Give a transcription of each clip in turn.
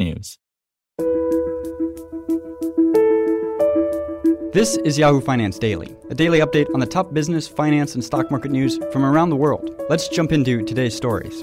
technews. This is Yahoo Finance Daily, a daily update on the top business, finance, and stock market news from around the world. Let's jump into today's stories.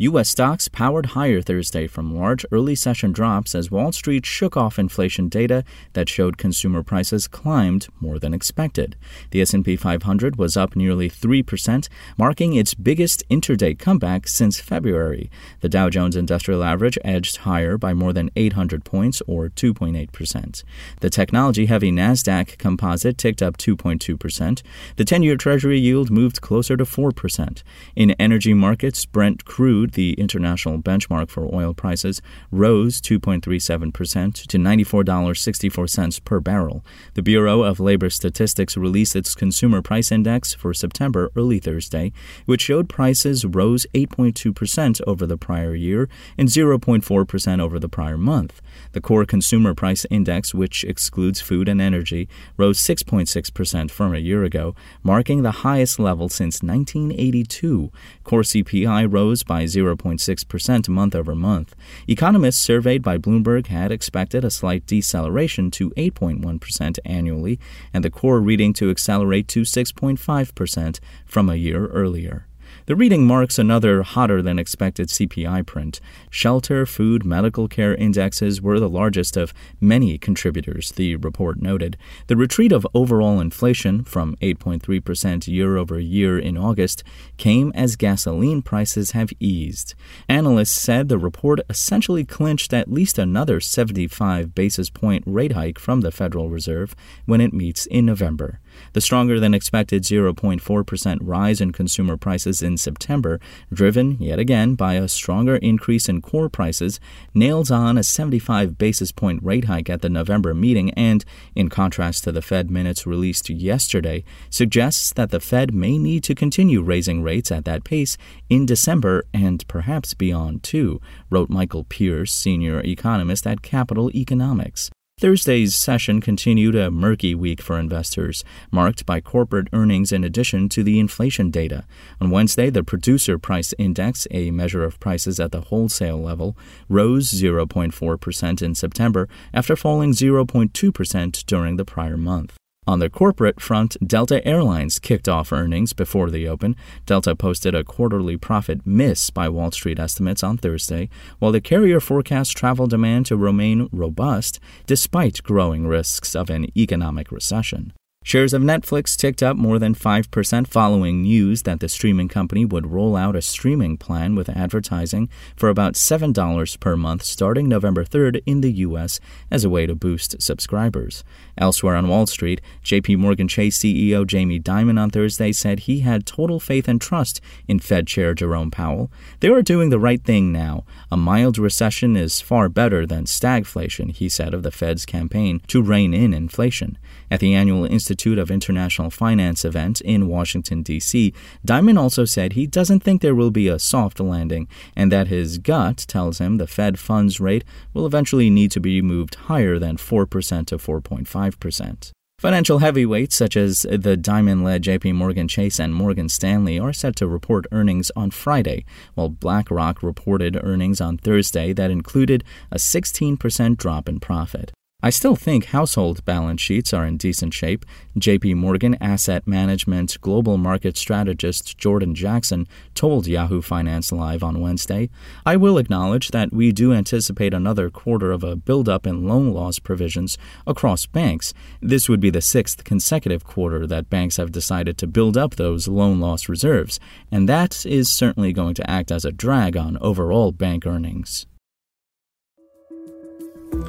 U.S. stocks powered higher Thursday from large early session drops as Wall Street shook off inflation data that showed consumer prices climbed more than expected. The S&P 500 was up nearly 3%, marking its biggest intraday comeback since February. The Dow Jones Industrial Average edged higher by more than 800 points or 2.8%. The technology-heavy Nasdaq Composite ticked up 2.2%. The 10-year Treasury yield moved closer to 4%. In energy markets, Brent crude the international benchmark for oil prices, rose 2.37% to $94.64 per barrel. The Bureau of Labor Statistics released its Consumer Price Index for September early Thursday, which showed prices rose 8.2% over the prior year and 0.4% over the prior month. The core consumer price index, which excludes food and energy, rose 6.6% from a year ago, marking the highest level since 1982. Core CPI rose by 0.6% month over month. Economists surveyed by Bloomberg had expected a slight deceleration to 8.1% annually and the core reading to accelerate to 6.5% from a year earlier. The reading marks another hotter than expected CPI print. Shelter, food, medical care indexes were the largest of many contributors, the report noted. The retreat of overall inflation from 8.3% year over year in August came as gasoline prices have eased. Analysts said the report essentially clinched at least another 75 basis point rate hike from the Federal Reserve when it meets in November. The stronger than expected 0.4% rise in consumer prices in September, driven yet again by a stronger increase in core prices, nails on a 75 basis point rate hike at the November meeting and, in contrast to the Fed minutes released yesterday, suggests that the Fed may need to continue raising rates at that pace in December and perhaps beyond too, wrote Michael Pearce, senior economist at Capital Economics. Thursday's session continued a murky week for investors, marked by corporate earnings in addition to the inflation data. On Wednesday, the Producer Price Index, a measure of prices at the wholesale level, rose 0.4% in September after falling 0.2% during the prior month. On the corporate front, Delta Airlines kicked off earnings before the open. Delta posted a quarterly profit miss by Wall Street estimates on Thursday, while the carrier forecasts travel demand to remain robust despite growing risks of an economic recession. Shares of Netflix ticked up more than 5% following news that the streaming company would roll out a streaming plan with advertising for about $7 per month starting November 3rd in the U.S. as a way to boost subscribers. Elsewhere on Wall Street, JP Morgan Chase CEO Jamie Dimon on Thursday said he had total faith and trust in Fed Chair Jerome Powell. They are doing the right thing now. A mild recession is far better than stagflation, he said of the Fed's campaign to rein in inflation. At the annual Institute of International Finance event in Washington, D.C., Dimon also said he doesn't think there will be a soft landing and that his gut tells him the Fed funds rate will eventually need to be moved higher than 4% to 4.5%. Financial heavyweights such as the Dimon led JP Morgan Chase and Morgan Stanley are set to report earnings on Friday, while BlackRock reported earnings on Thursday that included a 16% drop in profit. I still think household balance sheets are in decent shape. JP Morgan Asset Management global market strategist Jordan Jackson told Yahoo Finance Live on Wednesday. I will acknowledge that we do anticipate another quarter of a buildup in loan loss provisions across banks. This would be the sixth consecutive quarter that banks have decided to build up those loan loss reserves, and that is certainly going to act as a drag on overall bank earnings.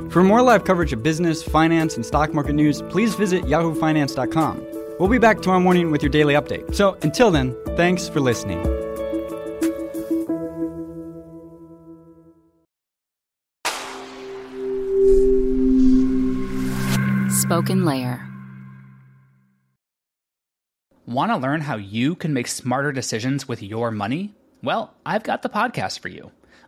For more live coverage of business, finance, and stock market news, please visit yahoofinance.com. We'll be back tomorrow morning with your daily update. So until then, thanks for listening. Spoken Layer. Want to learn how you can make smarter decisions with your money? Well, I've got the podcast for you.